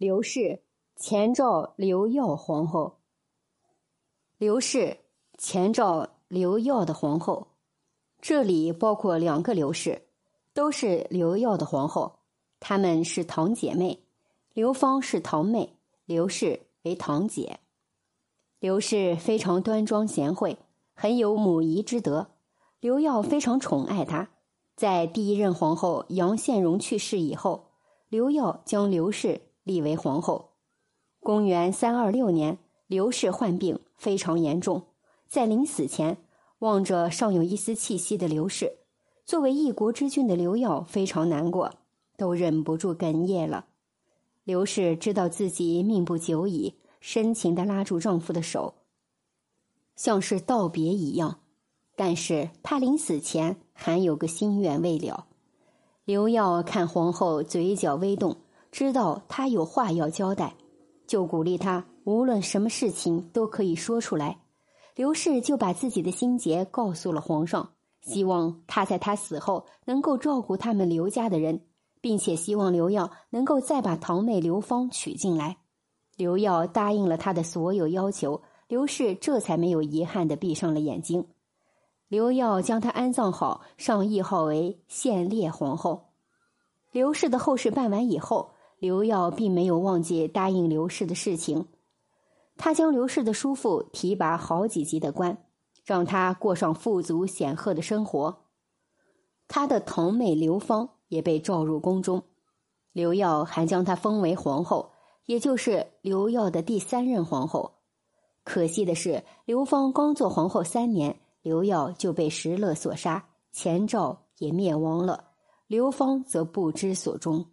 刘氏前赵刘耀皇后。刘氏前赵刘耀的皇后，这里包括两个刘氏，都是刘耀的皇后，她们是堂姐妹。刘芳是堂妹，刘氏为堂姐。刘氏非常端庄贤惠，很有母仪之德。刘耀非常宠爱她。在第一任皇后杨宪荣去世以后，刘耀将刘氏立为皇后。公元三二六年，刘氏患病非常严重，在临死前，望着尚有一丝气息的刘氏，作为一国之君的刘耀非常难过，都忍不住哽咽了。刘氏知道自己命不久矣，深情地拉住丈夫的手，像是道别一样。但是她临死前还有个心愿未了。刘耀看皇后嘴角微动，知道他有话要交代，就鼓励他无论什么事情都可以说出来。刘氏就把自己的心结告诉了皇上，希望他在他死后能够照顾他们刘家的人，并且希望刘耀能够再把堂妹刘芳娶进来。刘耀答应了他的所有要求，刘氏这才没有遗憾的闭上了眼睛。刘耀将他安葬好，上谥号为献烈皇后。刘氏的后事办完以后，刘耀并没有忘记答应刘氏的事情。他将刘氏的叔父提拔好几级的官，让他过上富足显赫的生活。他的堂妹刘芳也被召入宫中，刘耀还将她封为皇后，也就是刘耀的第三任皇后。可惜的是，刘芳刚做皇后三年。刘耀就被石勒所杀，前赵也灭亡了，刘芳则不知所终。